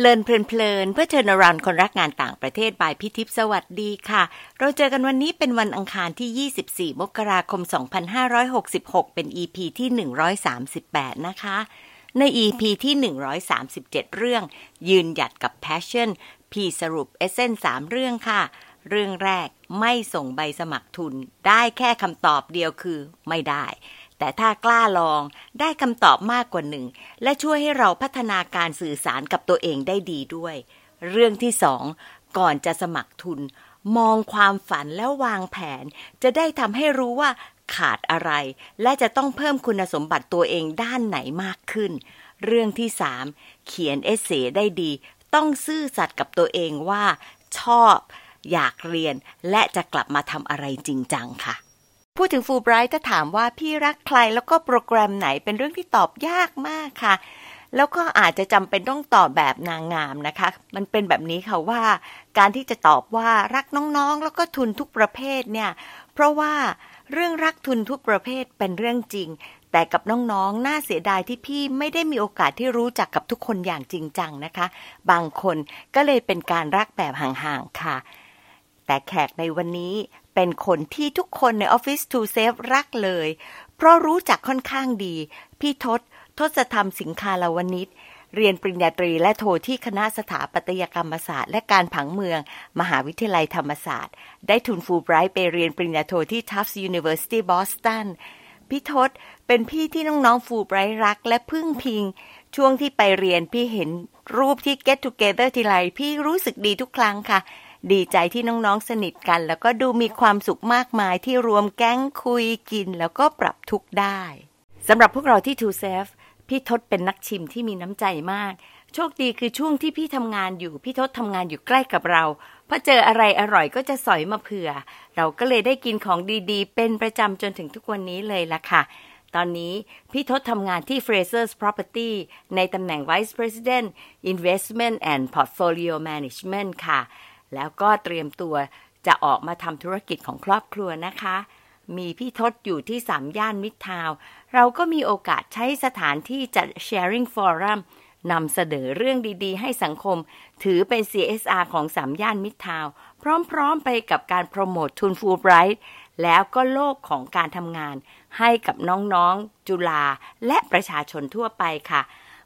เลินเพลินๆเพื่อเชิญรันคนรักงานต่างประเทศบายพิทิพสวัสดีค่ะ เราเจอกันวันนี้เป็นวันอังคารที่ 24 มกราคม 2566 เป็น EP ที่ 138 นะคะ ใน EP ที่ 137 เรื่อง ยืนหยัดกับ Passion พี่สรุปเอเซนสามเรื่องค่ะ เรื่องแรกไม่ส่งใบสมัครทุน ได้แค่คำตอบเดียวคือไม่ได้ แต่ถ้ากล้าลองได้คำตอบมากกว่าหนึ่ง และช่วยให้เราพัฒนาการสื่อสารกับตัวเองได้ดีด้วย เรื่องที่สองก่อนจะสมัครทุน มองความฝันแล้ววางแผน จะได้ทำให้รู้ว่าขาดอะไร และจะต้องเพิ่มคุณสมบัติตัวเองด้านไหนมากขึ้น เรื่องที่สามเขียนเอเซได้ดี ต้องซื่อสัตย์กับตัวเองว่า ชอบ อยากเรียน และจะกลับมาทำอะไรจริงจังค่ะ พูดถึงฟูไบรท์ถ้าถามว่าพี่รักใครแล้วก็โปรแกรมไหนเป็นเรื่องที่ตอบยากมากค่ะ แล้วก็อาจจะจำเป็นต้องตอบแบบนางงามนะคะ มันเป็นแบบนี้ค่ะว่า การที่จะตอบว่ารักน้องๆ แล้วก็ทุนทุกประเภทเนี่ย เพราะว่าเรื่องรักทุนทุกประเภทเป็นเรื่องจริง แต่กับน้องๆน่าเสียดายที่พี่ไม่ได้มีโอกาสที่รู้จักกับทุกคนอย่างจริงจังนะคะ บางคนก็เลยเป็นการรักแบบห่างๆค่ะ แต่แขกในวันนี้ เป็นคนที่ทุกคนใน Office to Save รักเลย เพราะรู้จักค่อนข้างดี พี่ทศ ทศธรรมสิงคาลาวนิชเรียนปริญญาตรีและโทที่คณะสถาปัตยกรรมศาสตร์ และการผังเมือง มหาวิทยาลัยธรรมศาสตร์ ได้ทุนฟูลไบรท์ไปเรียนปริญญาโทที่ Tufts University Boston พี่ทศเป็นพี่ที่น้องๆฟูลไบรท์รักและพึ่งพิง ช่วงที่ไปเรียนพี่เห็นรูปที่ Get Together ทีไรพี่รู้สึกดีทุกครั้งค่ะ ดีใจที่น้องๆสนิทกัน แล้วก็ดูมีความสุขมากมายที่รวมแก๊งคุยกิน แล้วก็ปรับทุกข์ได้สำหรับพวกเราที่ To Save พี่ทศเป็นนักชิมที่มีน้ำใจมาก โชคดีคือช่วงที่พี่ทำงานอยู่ พี่ทศทำงานอยู่ใกล้กับเราพอเจออะไรอร่อยก็จะสอยมาเผื่อ เราก็เลยได้กินของดีๆ เป็นประจำจนถึงทุกวันนี้เลยล่ะค่ะ ตอนนี้พี่ทศทำงานที่ Fraser's Property ในตำแหน่ง Vice President Investment and Portfolio Management ค่ะ แล้วก็เตรียมตัวจะออกมาทำธุรกิจของครอบครัวนะคะ มีพี่ทศอยู่ที่สามย่านมิตรทาวเราก็มีโอกาสใช้สถานที่จัด Sharing Forum นำเสนอเรื่องดีๆ ให้สังคม ถือเป็น CSR ของสามย่านมิตรทาวพร้อมๆไปกับการโปรโมททุนฟูลไบรท์แล้วก็โลกของการทำงาน ให้กับน้องๆ จุฬาและประชาชนทั่วไปค่ะ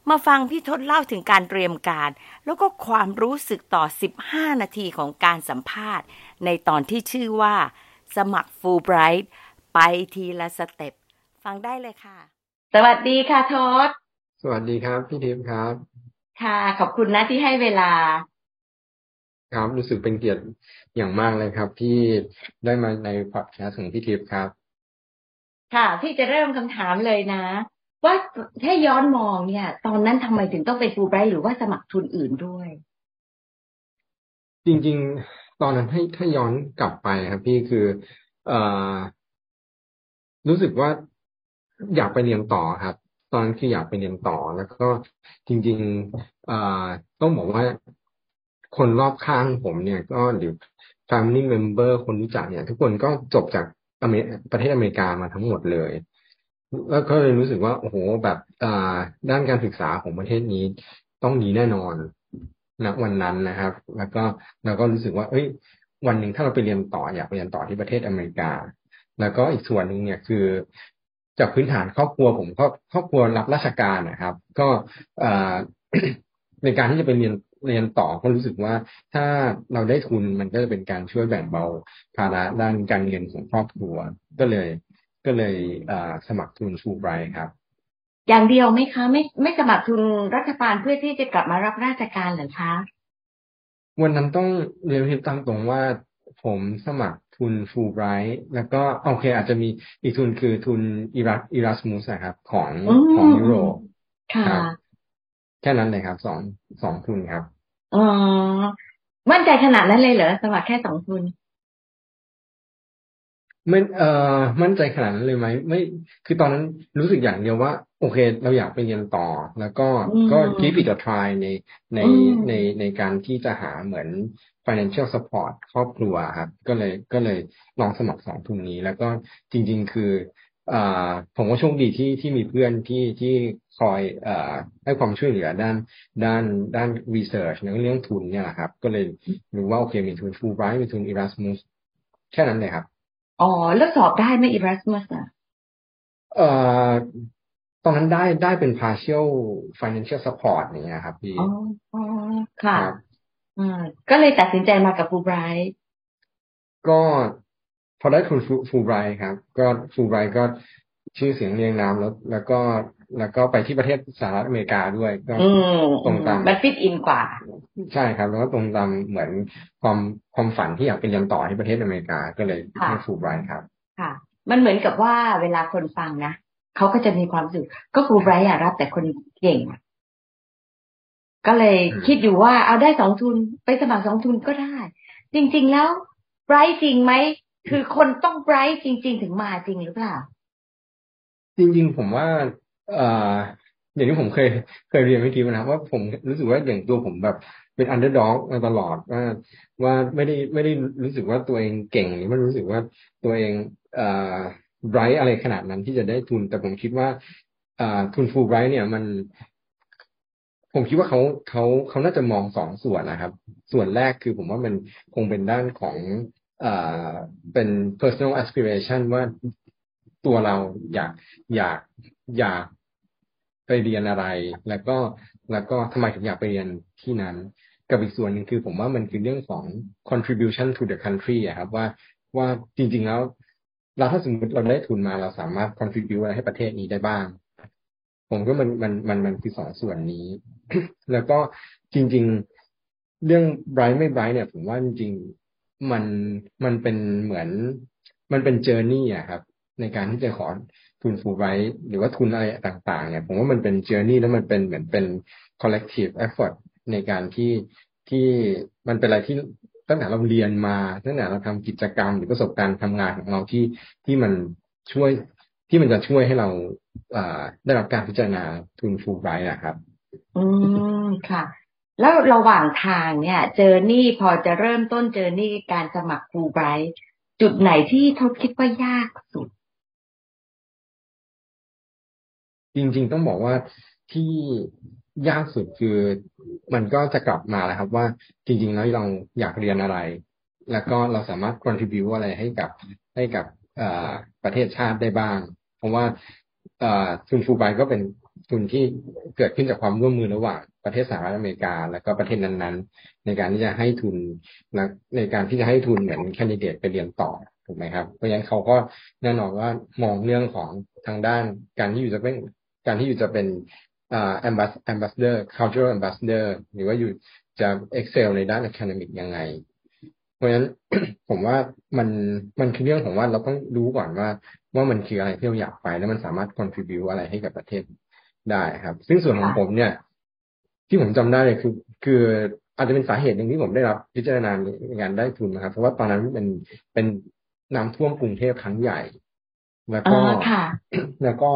มาฟังพี่ทศเล่าถึงการเตรียมการ แล้วก็ความรู้สึกต่อ 15 นาทีของการสัมภาษณ์ ในตอนที่ชื่อว่า สมัครฟูลไบรท์ไปทีละสเต็ป ฟังได้เลยค่ะ สวัสดีค่ะทศ สวัสดีครับ พี่ทิพย์ครับ ค่ะ ขอบคุณนะที่ให้เวลา ครับรู้สึกเป็นเกียรติอย่างมากเลยครับ ที่ได้มาในพอดแคสต์ของพี่ทิพย์ครับ ค่ะ พี่จะเริ่มคำถามเลยนะ ว่าถ้าย้อนมองเนี่ย ตอนนั้นทำไมถึงต้องเป็นฟูลไบรท์หรือว่าสมัครทุนอื่นด้วย จริง ๆ ตอนนั้นให้ถ้าย้อนกลับไปครับพี่คือเออรู้สึกว่าอยากไปเรียนต่อครับ ตอนนั้นคืออยากไปเรียนต่อแล้วก็จริง ๆเออต้องบอกว่าคนรอบข้างผมเนี่ย ก็หรือ family member คนรู้จักเนี่ย ทุกคนก็จบจากประเทศอเมริกามาทั้งหมดเลย แล้วก็เลยรู้สึกว่าโอ้โหแบบอ่าด้านการศึกษาของประเทศนี้ต้องดีแน่นอนณวันนั้นนะครับ แล้วก็เราก็รู้สึกว่า เอ้ย วันหนึ่งถ้าเราไปเรียนต่ออยากไปเรียนต่อที่ประเทศอเมริกา แล้วก็อีกส่วนหนึ่งเนี่ยคือ จากพื้นฐานครอบครัวผมก็ครอบครัวรับราชการนะครับ ก็อในการที่จะไปเรียนเรียนต่อก็รู้สึกว่าถ้าเราได้ทุนมันก็จะเป็นการช่วยแบ่งเบาภาระด้านการเงินของครอบครัว ก็เลย ก็เลยอ่าสมัครทุนฟูไบรท์ครับ อย่างเดียวไหมคะ ไม่ไม่สมัครทุนรัฐบาลเพื่อที่จะกลับมารับราชการเหรอคะวันนั้นต้องเรียนให้ตามตรงว่าผมสมัครทุนฟูไบรท์แล้วก็โอเค อาจจะมีอีกทุนคือทุนอิรัสอิรัสมุสครับ ของอืมของยุโรปค่ะครับแค่นั้นเลยครับสองสองทุนครับอ๋อมั่นใจขนาดนั้นเลยเหรอสมัครแค่สองทุน ไม่เอ่อมั่นใจขนาดนั้นเลยไหมไม่ คือตอนนั้นรู้สึกอย่างเดียวว่า โอเค เราอยากไปเรียนต่อ แล้วก็อืมก็ give it a try ในในอืมในในการที่จะหาเหมือน financial support ครอบครัวครับ ก็เลยก็เลยลองสมัครสองทุนนี้ แล้วก็จริง ๆ คืออ่าผมก็โชคดีที่ที่มีเพื่อนที่ที่คอยอ่าให้ความช่วยเหลือด้านด้านด้านรีเสิร์ชในเรื่องทุนเนี่ยแหละครับ ก็เลยรู้ว่าโอเคมีทุนฟูไบรท์มีทุนอีรัสมุสแค่นั้นเลยครับ อ๋อ แล้วสอบได้ไหมอีรัสมุสอะเอ่อตอนนั้นได้ได้เป็น partial financial support อย่างเงี้ยครับพี่อ๋อค่ะอืมก็เลยตัดสินใจมากับฟูไบรท์ก็พอได้ทุนฟูไบรท์ครับ ก็ฟูไบรท์ก็ชื่อเสียงเรียงนามแล้ว แล้วก็ แล้วก็ไปที่ประเทศสหรัฐอเมริกาด้วยก็ตรงตามมันฟิตอินกว่า ใช่ครับ แล้วก็ตรงตามเหมือนความความฝันที่อยากเป็นเรียนต่อที่ประเทศอเมริกาก็เลยให้ฟูไบรท์ครับ ค่ะ มันเหมือนกับว่าเวลาคนฟังนะเขาก็จะมีความสุขก็ฟูไบรท์อะรับแต่คนเก่งก็เลยคิดอยู่ว่าเอาได้สองทุนไปสมัครสองทุนก็ได้ จริง ๆ แล้วไบรท์จริงไหมคือคนต้องไบรท์จริง ๆ ถึงมาจริงหรือเปล่าจริง ๆ ผมว่าเอ่ออย่างที่ผมเคยเคยเรียนวิธีนะครับว่าผมรู้สึกว่าอย่างตัวผมแบบเป็นอันเดอร์ด็อกมาตลอดว่าว่าไม่ได้ไม่ได้รู้สึกว่าตัวเองเก่งหรือไม่รู้สึกว่าตัวเองเอ่อไบรท์อะไรขนาดนั้นที่จะได้ทุน แต่ผมคิดว่าอ่าทุนฟูไบรท์เนี่ยมัน ผมคิดว่าเขาเขาเขาน่าจะมองสองส่วนนะครับ ส่วนแรกคือผมว่ามันคงเป็นด้านของอ่าเป็น personal aspiration ว่าตัวเราอยากอยาก อยากไปเรียนอะไร แล้วก็แล้วก็ทำไมถึงอยากไปเรียนที่นั้น กับอีกส่วนหนึ่งคือผมว่ามันคือเรื่องของ contribution to the country อะครับว่าว่าจริง ๆ แล้ว เราถ้าสมมติเราได้ทุนมาเราสามารถ contribute อะไรให้ประเทศนี้ได้บ้าง ผมก็มันมันมันมันคือสองส่วนนี้ แล้วก็จริง ๆ เรื่องไบรท์ไม่ไบรท์เนี่ย ผมว่าจริงๆมันมันเป็นเหมือนมันเป็นเจอร์นี่อะครับ ในการที่จะขอ ทุนฟูไบรท์หรือว่าทุนอะไรต่างๆเนี่ยผมว่ามันเป็นเจอร์นี่แล้วมันเป็นเหมือนเป็น collective effort ในการที่ที่มันเป็นอะไรที่ตั้งแต่เราเรียนมาตั้งแต่เราทำกิจกรรม หรือประสบการณ์ทำงานของเราที่ที่มันช่วยที่มันจะช่วยให้เราได้รับการพิจารณาทุนฟูไบรท์นะครับ อืมค่ะ แล้วระหว่างทางเนี่ย เจอนี่พอจะเริ่มต้นเจอนี่การสมัครฟูไบรท์จุดไหนที่ทบคิดว่ายากสุด จริง ๆ ต้องบอกว่าที่ยากสุดคือมันก็จะกลับมาแหละครับ ว่าจริง ๆ แล้วเราอยากเรียนอะไร แล้วก็เราสามารถ contribu อะไรให้กับให้กับประเทศชาติได้บ้าง เพราะว่าทุนฟูไบก็เป็นทุนที่เกิดขึ้นจากความร่วมมือระหว่างประเทศสหรัฐอเมริกา แล้วก็ประเทศนั้นๆ ในการที่จะให้ทุนในการที่จะให้ทุนเหมือนแคนดิเดตไปเรียนต่อถูกไหมครับ เพราะฉะนั้นเขาก็แน่นอนว่ามองเรื่องของทางด้านการที่อยู่จะเป็น การที่อยู่จะเป็นอ่า ambassador cultural ambassador หรือว่าอยู่จะ excel ในด้าน academic ยังไง เพราะฉะนั้นผมว่ามันมันคือเรื่องของว่าเราต้องรู้ก่อนว่า ว่ามันคืออะไรที่เราอยากไป แล้วมันสามารถ contribute อะไรให้กับประเทศได้ครับ ซึ่งส่วนของผมเนี่ย ที่ผมจำได้เลยคือ คืออาจจะเป็นสาเหตุหนึ่งที่ผมได้รับพิจารณาในการได้ทุนนะครับ เพราะว่าตอนนั้นเป็นเป็นน้ำท่วมกรุงเทพครั้งใหญ่ แล้วก็แล้วก็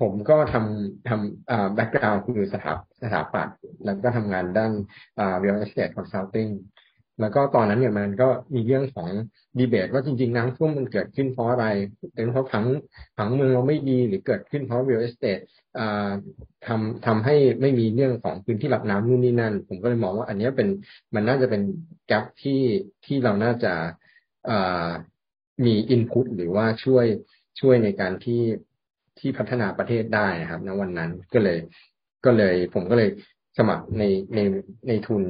ผมก็ทำทำแบ็กกราวด์คือสถาสถาปัตย์แล้วก็ทำงานด้านอ่า real estate consulting แล้วก็ตอนนั้นเนี่ยมันก็มีเรื่องของดีเบตว่าจริงๆน้ำท่วมมันเกิดขึ้นเพราะอะไร เป็นเพราะผังผังเมืองเราไม่ดีหรือเกิดขึ้นเพราะ real estate ทำทำให้ไม่มีเรื่องของพื้นที่รับน้ำนู่นนี่นั่น ผมก็เลยมองว่าอันนี้เป็นมันน่าจะเป็นแกลบที่ที่เราน่าจะมีอินพุตหรือว่าช่วยช่วยในการที่ ที่พัฒนาประเทศได้นะครับณวันนั้นก็เลยก็เลย ผมก็เลยสมัครในในในทุน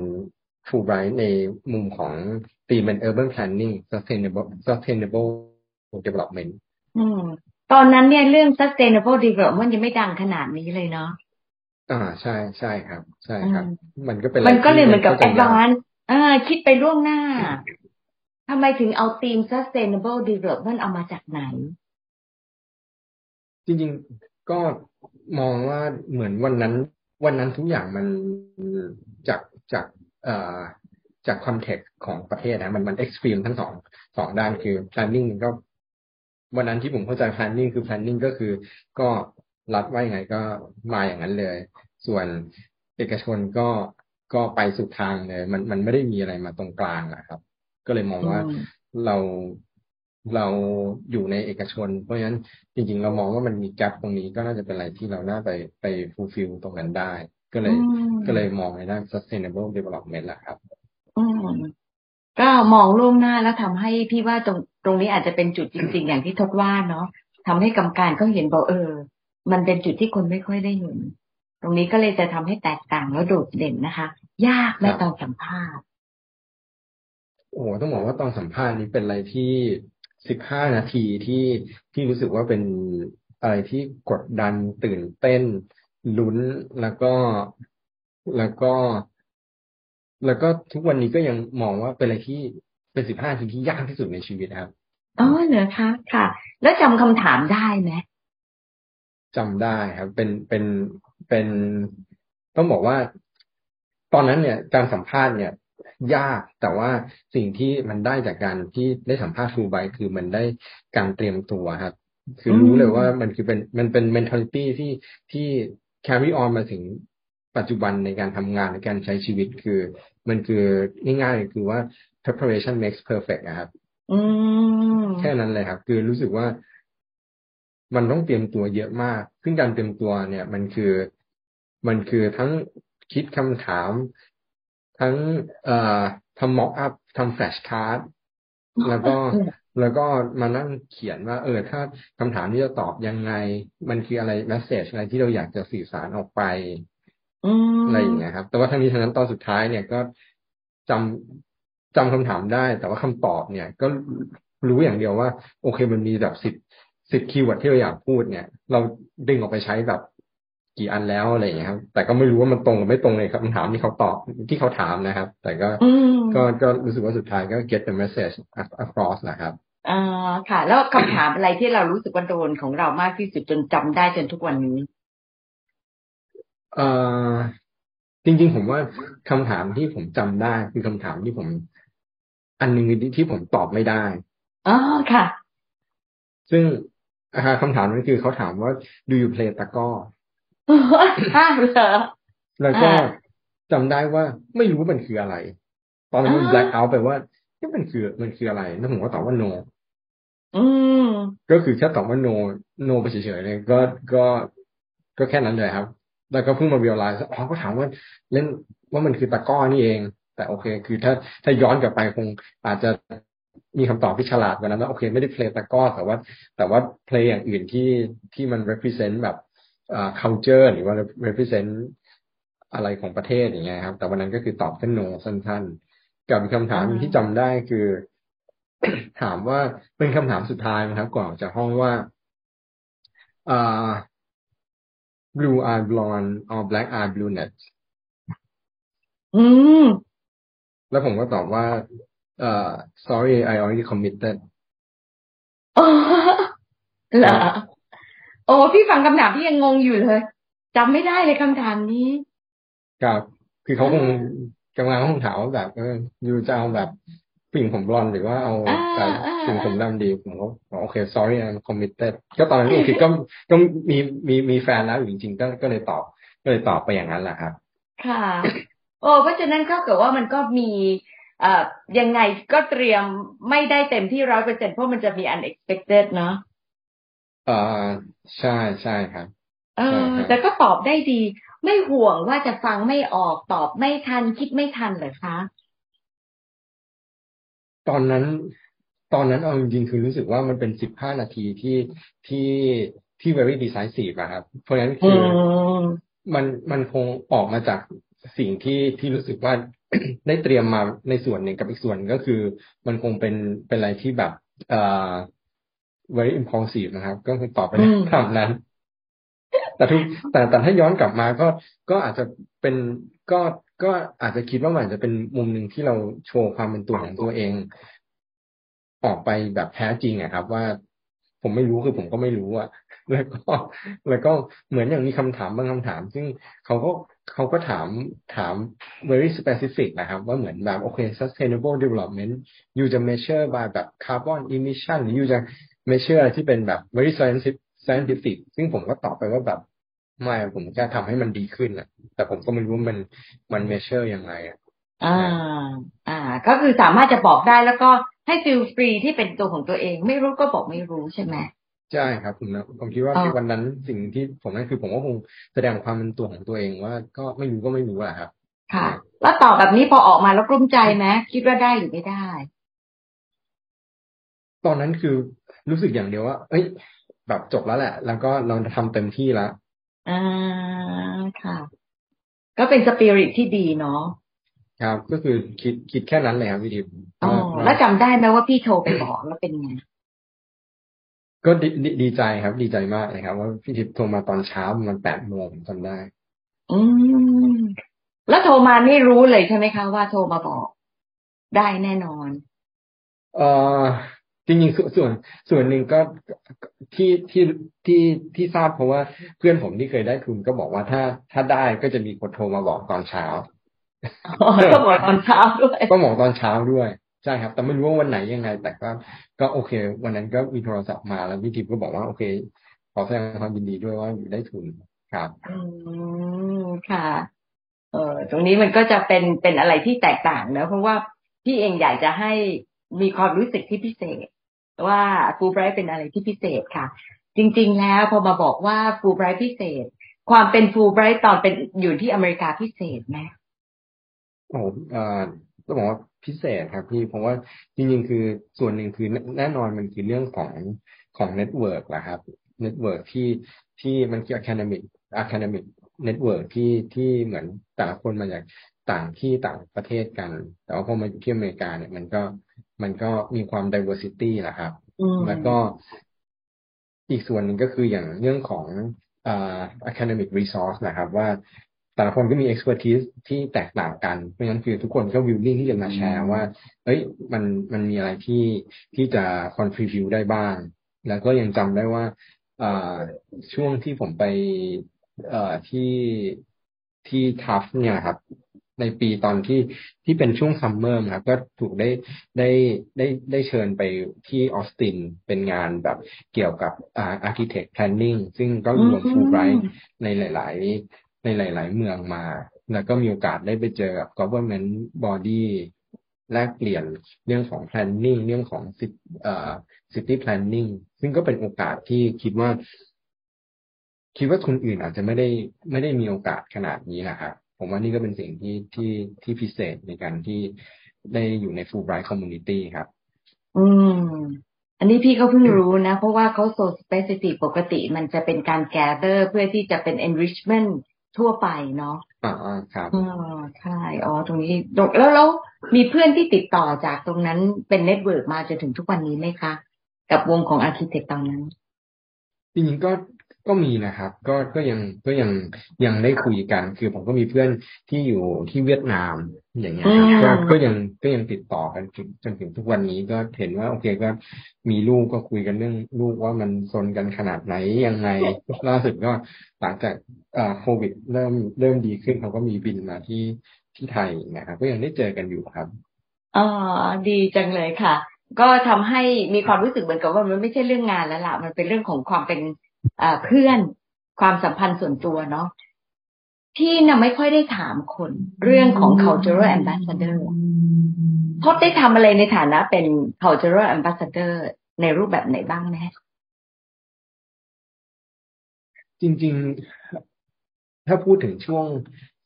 ฟูไบรท์ในมุมของตีเป็น urban planning sustainable sustainable development อืมตอนนั้นเนี่ยเรื่อง sustainable development ยังไม่ดังขนาดนี้เลยเนาะอ่าใช่ใช่ครับ ใช่ครับ มันก็เป็นมันก็เลยเหมือนกับ advance อ่าคิดไปล่วงหน้าทำไมถึงเอาธีม sustainable development เอามาจากไหน จริงๆก็มองว่าเหมือนวันนั้น วันนั้นทุกอย่างมันจากจากเอ่อจาก context ของประเทศนะมันมัน extreme ทั้งสองสองด้านคือ planning ก็ วันนั้นที่ผมเข้าใจ planning คือ planning ก็คือ ก็รัดไว้ยังไงก็มาอย่างนั้นเลย ส่วนเอกชนก็ก็ไปสุดทางเลย มันมันไม่ได้มีอะไรมาตรงกลางอะครับ ก็เลยมองว่าเรา เราอยู่ในเอกชน เพราะฉะนั้นจริง ๆ เรามองว่ามันมีแกลบตรงนี้ก็น่าจะเป็นอะไรที่เราน่าไปไปฟูลฟิลตรงนั้นได้ ก็เลยก็เลยมองในด้าน sustainable development แหละครับอืมก็มองล่วงหน้าแล้วทำให้พี่ว่าตรงตรงนี้อาจจะเป็นจุดจริง ๆ อย่างที่ทดว่าเนาะทำให้กรรมการก็เห็นบอกเออ มันเป็นจุดที่คนไม่ค่อยได้เห็น ตรงนี้ก็เลยจะทำให้แตกต่างแล้วโดดเด่นนะคะ ยากไหมตอนสัมภาษณ์โอ้ต้องบอกว่าตอนสัมภาษณ์นี้เป็นอะไรที่ สิบห้านาทีที่ที่รู้สึกว่าเป็นอะไรที่กดดันตื่นเต้นลุ้นแล้วก็แล้วก็ แล้วก็ทุกวันนี้ก็ยังมองว่าเป็นอะไรที่เป็นสิบห้านาทีที่ยากที่สุดในชีวิตครับอ๋อเหรอคะค่ะ แล้วจำคำถามได้ไหมจำได้ครับ เป็นเป็นเป็นต้องบอกว่า ตอนนั้นเนี่ยการสัมภาษณ์เนี่ย ยาก แต่ว่าสิ่งที่มันได้จากการที่ได้สัมภาษณ์ครูไบคือมันได้การเตรียมตัวครับ คือรู้เลยว่ามันคือเป็นมันเป็น mentality ที่ที่ carry on มาถึงปัจจุบันในการทำงานในการใช้ชีวิตคือ มันคือง่ายๆคือว่า preparation makes perfect นะครับแค่นั้นเลยครับ คือรู้สึกว่ามันต้องเตรียมตัวเยอะมาก ซึ่งการเตรียมตัวเนี่ย มันคือ มันคือทั้งคิดคำถาม ทั้งเอ่อทำม็อกอัพทำแฟลชการ์ดแล้วก็แล้วก็มานั่งเขียนว่า เออ ถ้าคำถามที่จะตอบยังไง มันคืออะไร message อะไรที่เราอยากจะสื่อสารออกไปอะไรอย่างเงี้ยครับ แต่ว่าทั้งนี้ทั้งนั้นตอนสุดท้ายเนี่ยก็จำจำคำถามได้ แต่ว่าคำตอบเนี่ย ก็รู้อย่างเดียวว่า โอเคมันมีแบบสิบสิบ keyword ที่เราอยากพูดเนี่ย เราดึงออกไปใช้แบบ กี่อันแล้วอะไรอย่างเงี้ยครับ แต่ก็ไม่รู้ว่ามันตรงหรือไม่ตรงเลยครับคำถามที่เขาตอบที่เขาถามนะครับ แต่ก็ก็ก็รู้สึกว่าสุดท้ายก็ get the message across นะครับอ่าค่ะ แล้วคำถามอะไรที่เรารู้สึกว่าโดนของเรามากที่สุดจนจำได้จนทุกวันนี้เอ่อจริง ๆ ผมว่าคำถามที่ผมจำได้คือคำถามที่ผม อันหนึ่งที่ผมตอบไม่ได้อ๋อค่ะ ซึ่งคำถามนั้นคือเขาถามว่า do you play ตะก้อ แล้วก็จำได้ว่าไม่รู้มันคืออะไร ตอนนั้นมัน black out ไปว่านี่มันคือมันคืออะไรแล้วผมก็ตอบว่า no ก็คือแค่ตอบว่า no no ไปเฉยๆเลยก็ก็ก็แค่นั้นเลยครับ แล้วก็เพิ่งมา realize อ๋อก็ถามว่าเล่นว่ามันคือตะกร้อนี่เอง แต่โอเค คือถ้าถ้าย้อนกลับไปคงอาจจะมีคำตอบที่ฉลาดกว่านั้นว่าโอเค ไม่ได้ play ตะกร้อแต่ว่า แต่ว่า play อย่างอื่นที่ที่มัน represent แบบอ่า culture หรือว่า represent อะไรของประเทศอย่างเงี้ยครับ แต่วันนั้นก็คือตอบแค่ no สั้นๆกับคำถามที่จำได้คือ ถามว่าเป็นคำถามสุดท้ายนะครับ ก่อนจากห้องว่าอ่า blue eye blonde or black eye brunette อืม แล้วผมก็ตอบว่าเอ่อ sorry I already committed เหรอ โอ้พี่ฟังคำถามพี่ยังงงอยู่เลยจำไม่ได้เลยคำถามนี้ครับคือเขาคงกำลังคงถามว่าแบบเอออยู่จะเอาแบบผู้หญิงผมบลอนหรือว่าเอาแบบผู้หญิงผมดำดีผมก็โอเค sorry I'm committed ก็ตอนนั้นโอเคก็ก็มีมีมีแฟนแล้วอยู่จริงๆก็ก็เลยตอบก็เลยตอบไปอย่างนั้นแหละครับ ค่ะ โอ้เพราะฉะนั้นก็เกิดว่ามันก็มีเอ่อยังไงก็เตรียมไม่ได้เต็มที่ร้อยเปอร์เซ็นเพราะมันจะมี unexpected เนาะ อ่าใช่ใช่ครับเออแต่ก็ตอบได้ดี ไม่ห่วงว่าจะฟังไม่ออกตอบไม่ทัน คิดไม่ทันเหรอคะตอนนั้น ตอนนั้นเอาจริงๆคือรู้สึกว่ามันเป็นสิบห้านาทีที่ที่ที่ very decisive อะครับ เพราะฉะนั้นคือมันมันคงออกมาจากสิ่งที่ที่รู้สึกว่าได้เตรียมมาในส่วนหนึ่งกับอีกส่วนก็คือ มันคงเป็นเป็นอะไรที่แบบ เอ่อ very impulsive นะครับ ก็คือตอบไปตามนั้น แต่ทุกแต่แต่ถ้าย้อนกลับมาก็ก็อาจจะเป็นก็ก็อาจจะคิดว่ามันจะเป็นมุมหนึ่งที่เราโชว์ความเป็นตัวของตัวเอง ออกไปแบบแท้จริงอะครับ ว่าผมไม่รู้คือผมก็ไม่รู้อะแล้วก็แล้วก็เหมือนอย่างมีคำถามบางคำถาม ซึ่งเขาก็เขาก็ถามถาม very specific นะครับ ว่าเหมือนแบบโอเค sustainable development อยู่จะ measure by แบบ carbon emission หรืออยู่จะ measure ที่เป็นแบบ very scientific ซึ่งผมก็ตอบไปว่าแบบไม่ผมแค่ทำให้มันดีขึ้นอะ แต่ผมก็ไม่รู้มันมัน measure ยังไงอะอ่า อ่า ก็คือสามารถจะบอกได้แล้วก็ให้ฟิลฟรีที่เป็นตัวของตัวเอง ไม่รู้ก็บอกไม่รู้ใช่ไหมใช่ครับผมนะผมคิดว่าอ๋อวันนั้นสิ่งที่ผมนั่นคือผมก็คงแสดงความเป็นตัวของตัวเองว่าก็ไม่รู้ก็ไม่รู้อะครับ ค่ะ แล้วตอบแบบนี้พอออกมาแล้วกลุ้มใจไหมคิดว่าได้หรือไม่ได้ ตอนนั้นคือ รู้สึกอย่างเดียวว่า เอ้ย แบบจบแล้วแหละ แล้วก็เราทำเต็มที่แล้วอ่าค่ะ ก็เป็นสปิริตที่ดีเนาะครับ ก็คือคิดคิดแค่นั้นเลยครับพี่ทิพย์อ๋อว่าแล้วจำได้ไหมว่าพี่โทรไปบอกแล้วเป็นไงก็ดีดีดีใจครับ ดีใจมากเลยครับ ว่าพี่ทิพย์โทรมาตอนเช้าประมันแปดโมงผมจำได้ อืมแล้วโทรมานี่รู้เลยใช่ไหมคะว่าโทรมาบอกได้แน่นอน เอ่อ จริงๆส่วนส่วนส่วนหนึ่งก็ที่ที่ที่ที่ทราบเพราะว่าเพื่อนผมที่เคยได้ทุนก็บอกว่าถ้าถ้าได้ก็จะมีคนโทรมาบอกตอนเช้าก็บอกตอนเช้าด้วยก็บอกตอนเช้าด้วยใช่ครับ แต่ไม่รู้ว่าวันไหนยังไง แต่ก็ก็โอเค วันนั้นก็มีโทรศัพท์มาแล้วพี่ทิพย์ก็บอกว่าโอเค ขอแสดงความยินดีด้วยว่าอยู่ได้ทุนครับอืมค่ะ เออตรงนี้มันก็จะเป็นเป็นอะไรที่แตกต่างนะเพราะว่าพี่เองอยากจะให้มีความรู้สึกที่พิเศษ ว่าฟูไบรท์เป็นอะไรที่พิเศษค่ะ จริง ๆ แล้วพอมาบอกว่าฟูไบรท์พิเศษ ความเป็นฟูไบรท์ตอนเป็นอยู่ที่อเมริกาพิเศษไหมโอ้โหเออต้องบอกว่าพิเศษครับพี่เพราะว่าจริงๆคือส่วนหนึ่งคือแน่นอนมันคือเรื่องของของ network แหละครับ network ที่ที่มันคือ academic academic network ที่ที่เหมือนแต่ละคนมาจากต่างที่ต่างประเทศกัน แต่ว่าพอมาอยู่ที่อเมริกาเนี่ยมันก็ มันก็มีความ diversity แหละครับอืมแล้วก็อีกส่วนหนึ่งก็คืออย่างเรื่องของอ่า academic resource นะครับ ว่าแต่ละคนก็มี expertise ที่แตกต่างกัน เพราะฉะนั้นคือทุกคนก็ willing ที่จะมาแชร์ว่า เอ้ย มัน มันมีอะไรที่ ที่จะ contribute ได้บ้าง แล้วก็ยังจำได้ว่าอ่าช่วงที่ผมไปเอ่อที่ ที่ทัฟเนี่ยครับ ในปีตอนที่ที่เป็นช่วงซัมเมอร์ครับก็ถูกได้ได้ได้ได้เชิญไปที่ออสตินเป็นงานแบบเกี่ยวกับอ่า architect planning ซึ่งก็รวมฟูไบรท์ในหลาย ๆ ในหลาย ๆ เมืองมา แล้วก็มีโอกาสได้ไปเจอกับ government body แลกเปลี่ยนเรื่องของ planning เรื่องของ cit- เอ่อ city planning ซึ่งก็เป็นโอกาสที่คิดว่า คิดว่าทุนอื่นอาจจะไม่ได้ไม่ได้มีโอกาสขนาดนี้นะครับ ผมว่านี่ก็เป็นสิ่งที่ที่ที่พิเศษในการที่ได้อยู่ใน Fulbright Community ครับ อืม อันนี้พี่ก็เพิ่งรู้นะ เพราะว่าเขา so specific ปกติมันจะเป็นการแกเ h อร์เพื่อที่จะเป็น enrichment ทั่วไปเนาะอ่าครับอ๋อใช่อ๋อตรงนี้ตรงแล้วแล้วมีเพื่อนที่ติดต่อจากตรงนั้นเป็น network มาจนถึงทุกวันนี้ไหมคะ กับวงของ architect ตอนนั้นจริงๆก็ ก็มีนะครับ ก็ก็ยังก็ยังยังได้คุยกัน คือผมก็มีเพื่อนที่อยู่ที่เวียดนามอย่างเงี้ยครับอืมก็ก็ยังก็ยังติดต่อกันจนจนถึงทุกวันนี้ก็เห็นว่า โอเคก็มีลูกก็คุยกันเรื่องลูกว่ามันซนกันขนาดไหนยังไงล่าสุดก็หลังจากอ่าโควิด เริ่มเริ่มดีขึ้นเขาก็มีบินมาที่ที่ไทยนะครับก็ยังได้เจอกันอยู่ครับอ๋อดีจังเลยค่ะ ก็ทำให้มีความรู้สึกเหมือนกับว่ามันไม่ใช่เรื่องงานแล้วล่ะมันเป็นเรื่องของความเป็นอ่า เพื่อนความสัมพันธ์ส่วนตัวเนาะพี่น่ะไม่ค่อยได้ถามคนเรื่องของ cultural ambassador พบได้ทำอะไรในฐานะเป็น cultural ambassador ในรูปแบบไหนบ้างไหมจริง ๆ ถ้าพูดถึงช่วง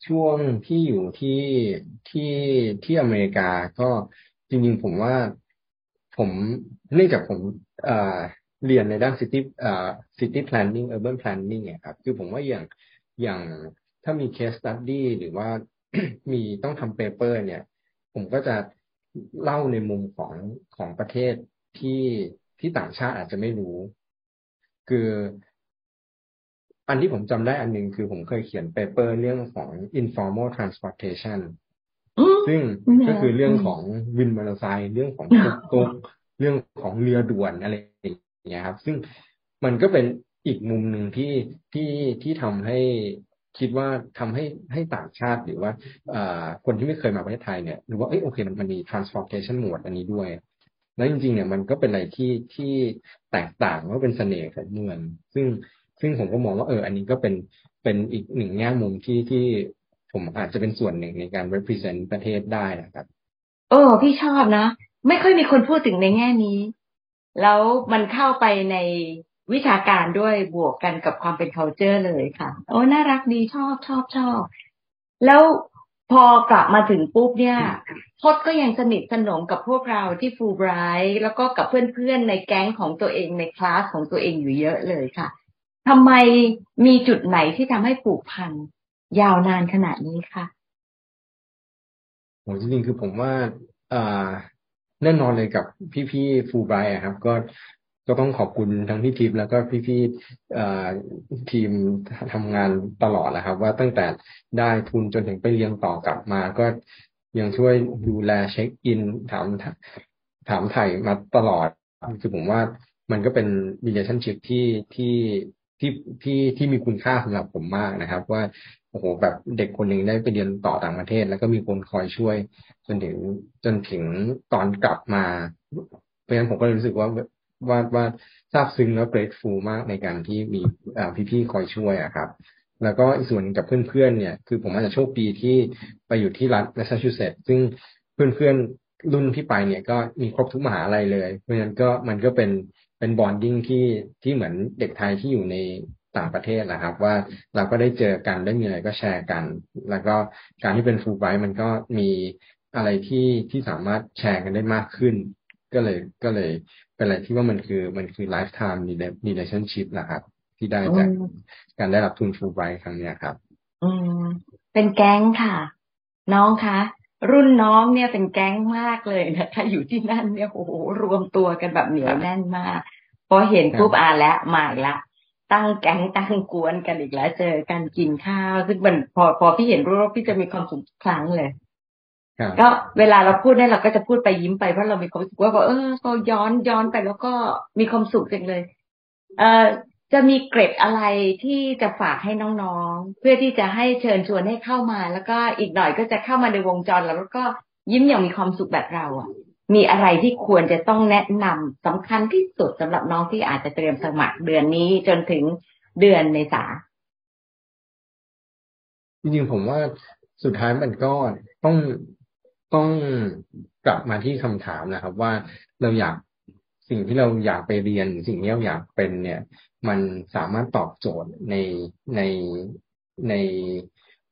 ช่วงที่อยู่ที่ที่ที่อเมริกาก็จริง ๆ ผมว่าผมเนื่องจากผม เอ่อ เรียนในด้าน city เอ่อ city planning urban planning เนี่ยครับ คือผมว่าอย่างอย่างถ้ามี case study หรือว่ามีต้องทำ paper เนี่ย ผมก็จะเล่าในมุมของของประเทศที่ที่ต่างชาติอาจจะไม่รู้ คืออันที่ผมจำได้อันหนึ่งคือผมเคยเขียนเปเปอร์เรื่องของ informal transportation อืมซึ่งอืมก็คือเรื่องของวินมอเตอร์ไซค์เรื่องของตุ๊กตุ๊กเรื่องของเรือด่วนอะไรอย่าง เงี้ยครับ ซึ่งมันก็เป็นอีกมุมหนึ่งที่ที่ที่ทำให้คิดว่าทำให้ให้ต่างชาติหรือว่าคนที่ไม่เคยมาประเทศไทยเนี่ยรู้ว่าเอ้ยโอเคมันมันมี transportation mode อันนี้ด้วย แล้วจริงๆเนี่ยมันก็เป็นอะไรที่ที่แตกต่างว่าเป็นเสน่ห์ของเมืองซึ่งซึ่งผมก็มองว่าเออ อันนี้ก็เป็นเป็นอีกหนึ่งแง่มุมที่ที่ผมอาจจะเป็นส่วนหนึ่งในการ represent ประเทศได้นะครับ เออ พี่ชอบนะ ไม่ค่อยมีคนพูดถึงในแง่นี้ แล้วมันเข้าไปในวิชาการด้วยบวกกันกับความเป็น culture เลยค่ะ โอ้ น่ารักดีชอบชอบชอบ แล้วพอกลับมาถึงปุ๊บเนี่ยพดก็ยังสนิทสนมกับพวกเราที่ฟูไบรท์แล้วก็กับเพื่อนๆในแก๊งของตัวเองในคลาสของตัวเองอยู่เยอะเลยค่ะทำไมมีจุดไหนที่ทำให้ผูกพันยาวนานขนาดนี้คะโหจริงๆคือผมว่าอ่า แน่นอนเลยกับพี่ๆฟูไบร์ครับ ก็ก็ต้องขอบคุณทั้งพี่ทีมแล้วก็พี่ๆทีมทำงานตลอดแหละครับ ว่าตั้งแต่ได้ทุนจนถึงไปเรียนต่อกลับมา ก็ยังช่วยดูแลเช็คอิน ถามถามไถ่มาตลอดคือผมว่ามันก็เป็น relationship ที่ที่ ที่ที่ที่มีคุณค่าสำหรับผมมากนะครับ ว่าโอ้โหแบบเด็กคนหนึ่งได้ไปเรียนต่อต่างประเทศ แล้วก็มีคนคอยช่วย จนถึงจนถึงตอนกลับมา เพราะฉะนั้นผมก็เลยรู้สึกว่าว่าว่าซาบซึ้งแล้วเกรดฟูลมากในการที่มีพี่ๆคอยช่วยอะครับ แล้วก็อีกส่วนกับเพื่อนๆเนี่ย คือผมอาจจะโชคดีที่ไปอยู่ที่รัฐแมสซาชูเซตส์ซึ่งเพื่อนๆรุ่นที่ไปเนี่ยก็มีครบทุกมหาลัยเลย เพราะฉะนั้นก็มันก็เป็น เป็น bonding ที่ที่เหมือนเด็กไทยที่อยู่ในต่างประเทศนะครับ ว่าเราก็ได้เจอกันได้มีอะไรก็แชร์กัน แล้วก็การที่เป็นฟูลไบรท์มันก็มีอะไรที่ที่สามารถแชร์กันได้มากขึ้น ก็เลยก็เลยเป็นอะไรที่ว่ามันคือมันคือ lifetime relationship นะครับ ที่ได้จากการได้รับทุนฟูลไบรท์ครั้งนี้ครับ อืมเป็นแก๊งค่ะ น้องคะ รุ่นน้องเนี่ยเป็นแก๊งมากเลยนะคะอยู่ที่นั่นเนี่ยโอ้โหรวมตัวกันแบบเหนียวแน่นมาก พอเห็นปุ๊บอ่าแล้วมาอีกละตั้งแก๊งตั้งกวนกันอีกแล้วเจอกันกินข้าวซึ่งมันพอพอพี่เห็นรูปพี่จะมีความสุขครั้งเลยก็เวลาเราพูดเนี่ยเราก็จะพูดไปยิ้มไปเพราะเรามีความสุขว่าเออก็ย้อนย้อนไปแล้วก็มีความสุขจังเลย เอ่อ จะมีเกร็ดอะไรที่จะฝากให้น้องๆ เพื่อที่จะให้เชิญชวนให้เข้ามา แล้วก็อีกหน่อยก็จะเข้ามาในวงจรแล้วก็ยิ้มอย่างมีความสุขแบบเราอะ มีอะไรที่ควรจะต้องแนะนำสำคัญที่สุดสำหรับน้องที่อาจจะเตรียมสมัครเดือนนี้จนถึงเดือนเมษาจริงๆผมว่าสุดท้ายมันก็ต้องต้องกลับมาที่คำถามนะครับ ว่าเราอยากสิ่งที่เราอยากไปเรียน สิ่งที่เราอยากเป็นเนี่ย มันสามารถตอบโจทย์ในในใน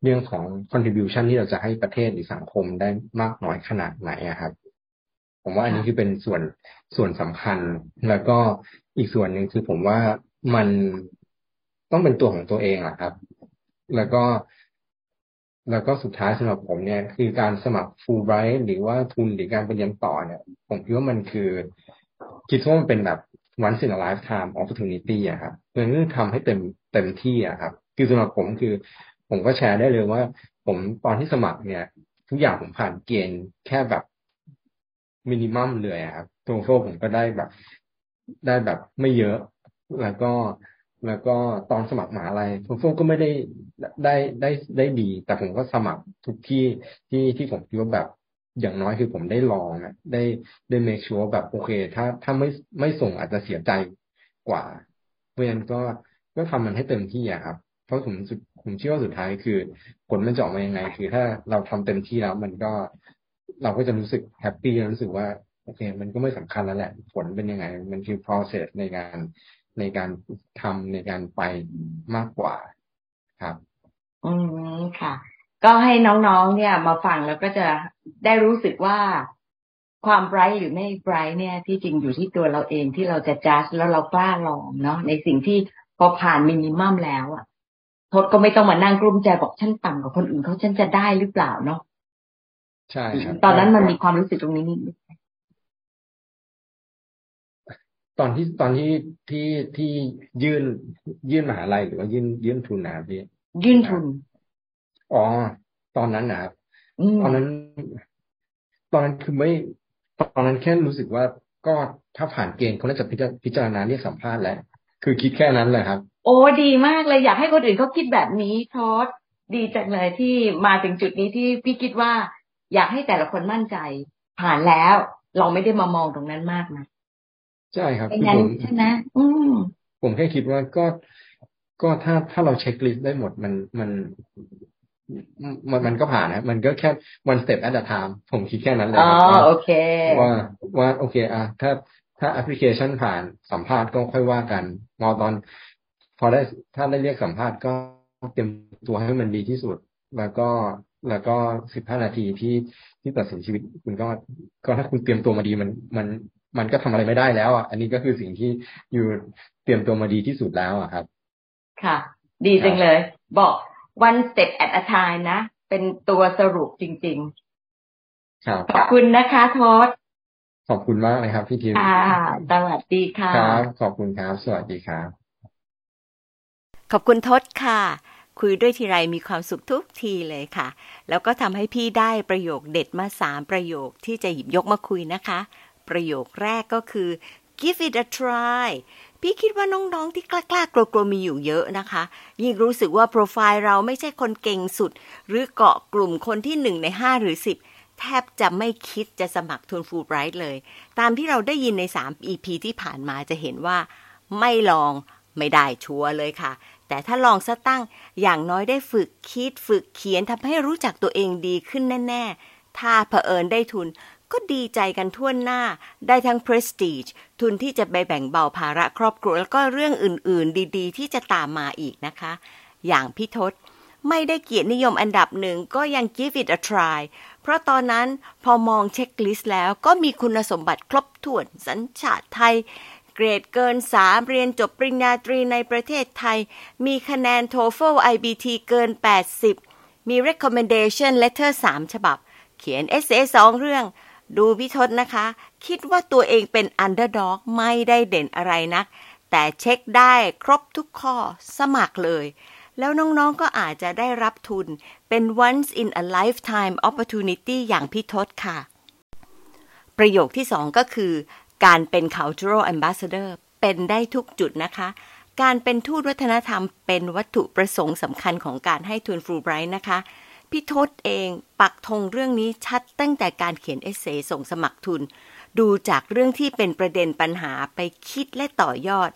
เรื่องของ contribution ที่เราจะให้ประเทศหรือสังคมได้มากน้อยขนาดไหนครับ ผมว่าอันนี้คือเป็นส่วนส่วนสำคัญ แล้วก็อีกส่วนหนึ่งคือผมว่ามันต้องเป็นตัวของตัวเองอะครับ แล้วก็แล้วก็สุดท้ายสำหรับผมเนี่ย คือการสมัครฟูลไบรท์หรือว่าทุนหรือการไปเรียนต่อเนี่ย ผมคิดว่ามันคือ คิดว่ามันเป็นแบบ once in a lifetime opportunity อะครับเพื่อทำให้เต็มเต็มที่อะครับ คือสำหรับผมคือ ผมก็แชร์ได้เลยว่า ผมตอนที่สมัครเนี่ย ทุกอย่างผมผ่านเกณฑ์แค่แบบมินิมัมเลยครับโทโฟผมก็ได้แบบ ได้แบบไม่เยอะ แล้วก็แล้วก็ตอนสมัครมหาลัยโทโฟก็ไม่ได้ได้ได้ได้ดี แต่ผมก็สมัครทุกที่ที่ที่ผมคิดว่าแบบ อย่างน้อยคือผมได้ลองอะได้ได้เมคชัวร์แบบโอเค ถ้าถ้าไม่ไม่ส่งอาจจะเสียใจกว่า เพราะฉะนั้นก็ก็ทำมันให้เต็มที่อะครับ เพราะผมผมเชื่อว่าสุดท้ายคือ ผลมันจะออกมายังไง คือถ้าเราทำเต็มที่แล้วมันก็เราก็จะรู้สึกแฮปปี้รู้สึกว่าโอเค มันก็ไม่สำคัญแล้วแหละ ผลเป็นยังไง มันคือ process ในการในการทำในการไปมากกว่าครับ อืมค่ะ ก็ให้น้องๆ เนี่ย มาฟังแล้วก็จะได้รู้สึกว่าความไบรท์หรือไม่ไบรท์เนี่ย ที่จริงอยู่ที่ตัวเราเองที่เราจะจัดแล้วเรากล้าลองเนาะในสิ่งที่พอผ่านมินิมัมแล้วอะทศก็ไม่ต้องมานั่งกลุ้มใจบอกฉันต่ำกว่าคนอื่นเขาฉันจะได้หรือเปล่าเนาะใช่ครับตอนนั้นมันมีความรู้สึกตรงนี้นิดตอนที่ตอนที่ที่ที่ยื่นยื่นมหาลัยหรือว่ายื่นยื่นทุนนะพี่ยื่นทุน อ๋อ ตอนนั้นนะครับตอนนั้น ตอนนั้นคือไม่ ตอนนั้นแค่รู้สึกว่าก็ถ้าผ่านเกณฑ์เขาน่าจะพิจารณาเรียกสัมภาษณ์แล้วคือคิดแค่นั้นเลยครับ โอ้ดีมากเลยอยากให้คนอื่นเขาคิดแบบนี้ทอดดีจังเลยที่มาถึงจุดนี้ที่พี่คิดว่า อยากให้แต่ละคนมั่นใจ ผ่านแล้ว เราไม่ได้มามองตรงนั้นมากนะใช่ครับผมใช่ไหมอืมผมแค่คิดว่าก็ก็ถ้าถ้าเราเช็คลิสต์ได้หมดมันมัน มันมันก็ผ่านนะ มันก็แค่ one step at a time ผมคิดแค่นั้นเลยอ๋อโอเค ว่าว่าโอเคอะถ้าถ้าแอปพลิเคชันผ่านสัมภาษณ์ก็ค่อยว่ากันมอตอน พอได้ถ้าได้เรียกสัมภาษณ์ก็เตรียมตัวให้มันดีที่สุด แล้วก็แล้วก็สิบห้านาทีที่ที่ตัดสินชีวิตคุณก็ก็ถ้าคุณเตรียมตัวมาดีมันมันมันก็ทำอะไรไม่ได้แล้วอะอันนี้ก็คือสิ่งที่อยู่เตรียมตัวมาดีที่สุดแล้วอะครับ ค่ะ ดีจังเลย บอก one step at a time นะ เป็นตัวสรุปจริง ๆ ครับ ขอบคุณนะคะทศขอบคุณมากเลยครับ พี่ทิพย์อ่าสวัสดีค่ะ ครับ ขอบคุณครับ สวัสดีครับ ขอบคุณทศค่ะ คุยด้วยทีไรมีความสุขทุกทีเลยค่ะ แล้วก็ทำให้พี่ได้ประโยคเด็ดมาสามประโยคที่จะหยิบยกมาคุยนะคะ ประโยคแรกก็คือ give it a try พี่คิดว่าน้องๆที่กล้าๆกลัวๆมีอยู่เยอะนะคะ ยิ่งรู้สึกว่าโปรไฟล์เราไม่ใช่คนเก่งสุด หรือเกาะกลุ่มคนที่หนึ่งในห้าหรือสิบแทบจะไม่คิดจะสมัครทุนฟูลไบรท์เลย ตามที่เราได้ยินใน 3 EP ที่ผ่านมาจะเห็นว่า ไม่ลองไม่ได้ชัวร์เลยค่ะ แต่ถ้าลองซะตั้งอย่างน้อยได้ฝึกคิดฝึกเขียนทำให้รู้จักตัวเองดีขึ้นแน่ ๆ ถ้าเผอิญได้ทุน ก็ดีใจกันทั่วหน้า ได้ทั้ง prestige ทุนที่จะไปแบ่งเบาภาระครอบครัว แล้วก็เรื่องอื่นๆ ดีๆ ที่จะตามมาอีกนะคะ อย่างพี่ทศไม่ได้เกียรตินิยมอันดับหนึ่งก็ยัง give it a try เพราะตอนนั้นพอมองเช็คลิสต์แล้วก็มีคุณสมบัติครบถ้วนสัญชาติไทย เกรดเกินสามเรียนจบปริญญาตรีในประเทศไทย มีคะแนน TOEFL IBT เกิน 80 มี recommendation letter 3 ฉบับ เขียน essay 2 เรื่อง ดูพิทศนะคะ คิดว่าตัวเองเป็น underdog ไม่ได้เด่นอะไรนัก แต่เช็คได้ครบทุกข้อสมัครเลย แล้วน้องๆก็อาจจะได้รับทุนเป็น once in a lifetime opportunity อย่างพี่ทศค่ะ ประโยคที่สองก็คือ การเป็น cultural ambassador เป็นได้ทุกจุดนะคะ การเป็นทูตวัฒนธรรมเป็นวัตถุประสงค์สำคัญของการให้ทุนฟูไบรท์นะคะ พี่ทศเองปักธงเรื่องนี้ชัดตั้งแต่การเขียนเอเซส่งสมัครทุน ดูจากเรื่องที่เป็นประเด็นปัญหาไปคิดและต่อยอด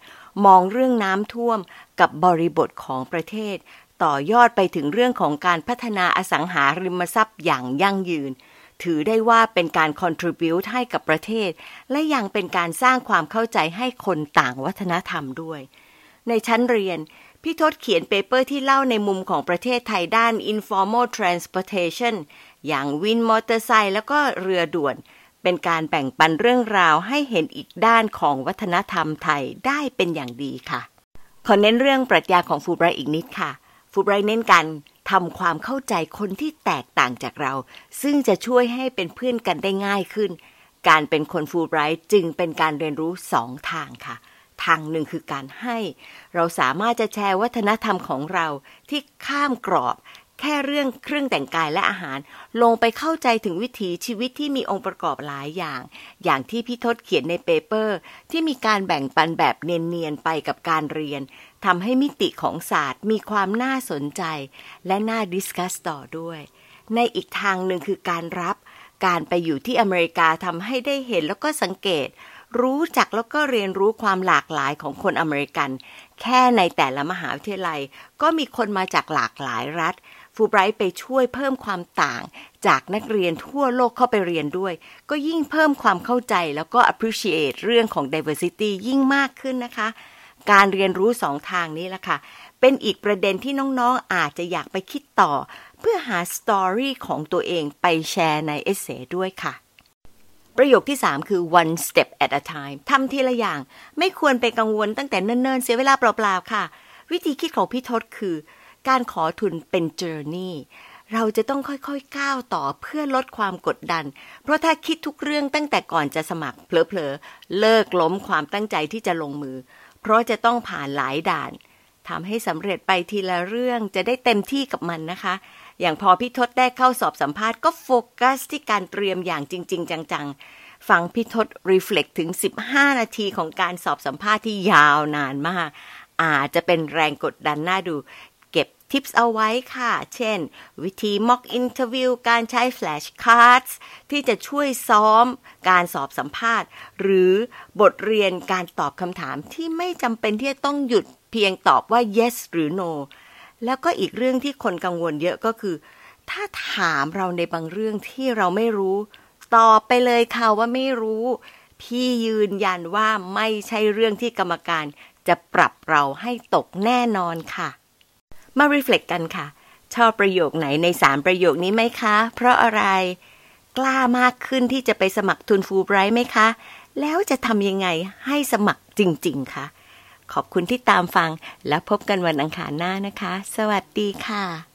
มองเรื่องน้ำท่วมกับบริบทของประเทศ ต่อยอดไปถึงเรื่องของการพัฒนาอสังหาริมทรัพย์อย่างยั่งยืน ถือได้ว่าเป็นการ contribute ให้กับประเทศ และยังเป็นการสร้างความเข้าใจให้คนต่างวัฒนธรรมด้วย ในชั้นเรียน พี่ทศเขียนเปเปอร์ที่เล่าในมุมของประเทศไทยด้าน informal transportation อย่างวินมอเตอร์ไซค์แล้วก็เรือด่วน เป็นการแบ่งปันเรื่องราวให้เห็นอีกด้านของวัฒนธรรมไทยได้เป็นอย่างดีค่ะ ขอเน้นเรื่องปรัชญาของฟูไบรอีกนิดค่ะ ฟูไบรเน้นกันทำความเข้าใจคนที่แตกต่างจากเรา ซึ่งจะช่วยให้เป็นเพื่อนกันได้ง่ายขึ้น การเป็นคนฟูไบรท์จึงเป็นการเรียนรู้สองทางค่ะ ทางหนึ่งคือการให้ เราสามารถจะแชร์วัฒนธรรมของเราที่ข้ามกรอบ แค่เรื่องเครื่องแต่งกายและอาหาร ลงไปเข้าใจถึงวิถีชีวิตที่มีองค์ประกอบหลายอย่าง อย่างที่พี่ทศเขียนในเปเปอร์ ที่มีการแบ่งปันแบบเเนียนๆไปกับการเรียนทำให้มิติของศาสตร์มีความน่าสนใจ และน่า discuss ต่อด้วย ในอีกทางหนึ่งคือการรับการไปอยู่ที่อเมริกาทำให้ได้เห็นแล้วก็สังเกต รู้จักแล้วก็เรียนรู้ความหลากหลายของคนอเมริกัน แค่ในแต่ละมหาวิทยาลัย ก็มีคนมาจากหลากหลายรัฐฟูไบรท์ไปช่วยเพิ่มความต่าง จากนักเรียนทั่วโลกเข้าไปเรียนด้วย ก็ยิ่งเพิ่มความเข้าใจแล้วก็ appreciate เรื่องของ diversity ยิ่งมากขึ้นนะคะ การเรียนรู้สองทางนี้แหละค่ะ เป็นอีกประเด็นที่น้องๆ อาจจะอยากไปคิดต่อ เพื่อหา story ของตัวเองไปแชร์ใน essay ด้วยค่ะ ประโยคที่ 3 คือ one step at a time ทำทีละอย่าง ไม่ควรไปกังวลตั้งแต่เนิ่นๆ เสียเวลาเปล่าๆ ค่ะ วิธีคิดของพี่ทศคือ การขอทุนเป็น journeyเราจะต้องค่อยๆ ก้าวต่อเพื่อลดความกดดัน เพราะถ้าคิดทุกเรื่องตั้งแต่ก่อนจะสมัครเผลอๆ เลิกล้มความตั้งใจที่จะลงมือ เพราะจะต้องผ่านหลายด่านทำให้สำเร็จไปทีละเรื่องจะได้เต็มที่กับมันนะคะ อย่างพอพี่ทศได้เข้าสอบสัมภาษณ์ก็โฟกัสที่การเตรียมอย่างจริง ๆ จังๆ ฟังพี่ทศรีเฟล็กถึง 15 นาทีของการสอบสัมภาษณ์ที่ยาวนานมาก อาจจะเป็นแรงกดดันน่าดู เก็บทิปส์เอาไว้ค่ะ เช่น วิธี mock interview การใช้ flash cards ที่จะช่วยซ้อมการสอบสัมภาษณ์ หรือบทเรียนการตอบคำถามที่ไม่จำเป็นที่จะต้องหยุดเพียงตอบว่า yes หรือ no แล้วก็อีกเรื่องที่คนกังวลเยอะก็คือ ถ้าถามเราในบางเรื่องที่เราไม่รู้ ตอบไปเลยค่ะว่าไม่รู้ พี่ยืนยันว่าไม่ใช่เรื่องที่กรรมการจะปรับเราให้ตกแน่นอนค่ะ มารีเฟล็กกันค่ะ ชอบประโยคไหนในสามประโยคนี้ไหมคะ เพราะอะไร กล้ามากขึ้นที่จะไปสมัครทุนฟูไบรท์ไหมคะ แล้วจะทำยังไงให้สมัครจริง ๆคะ ขอบคุณที่ตามฟังและพบกันวันอังคารหน้านะคะ สวัสดีค่ะ